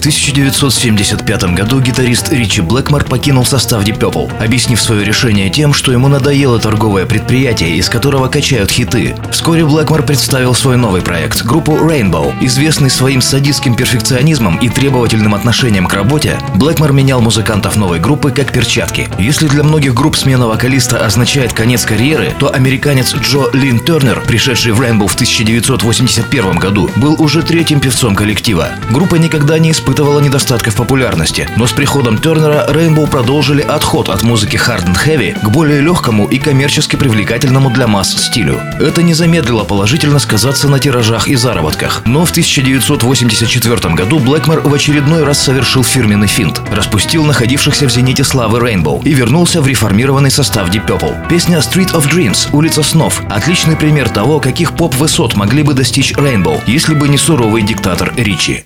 В 1975 году гитарист Ричи Блэкмор покинул состав Deep Purple, объяснив свое решение тем, что ему надоело торговое предприятие, из которого качают хиты. Вскоре Блэкмор представил свой новый проект – группу Rainbow. Известный своим садистским перфекционизмом и требовательным отношением к работе, Блэкмор менял музыкантов новой группы как перчатки. Если для многих групп смена вокалиста означает конец карьеры, то американец Джо Лин Тернер, пришедший в Rainbow в 1981 году, был уже третьим певцом коллектива. Группа никогда не испытывала недостатков популярности, но с приходом Тернера Rainbow продолжили отход от музыки hard and heavy к более легкому и коммерчески привлекательному для масс стилю. Это не замедлило положительно сказаться на тиражах и заработках. Но в 1984 году Блэкмор в очередной раз совершил фирменный финт, распустил находившихся в зените славы Rainbow и вернулся в реформированный состав Deep Purple. Песня Street of Dreams – Улица снов – отличный пример того, каких поп-высот могли бы достичь Rainbow, если бы не суровый диктатор Ричи.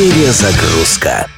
Перезагрузка.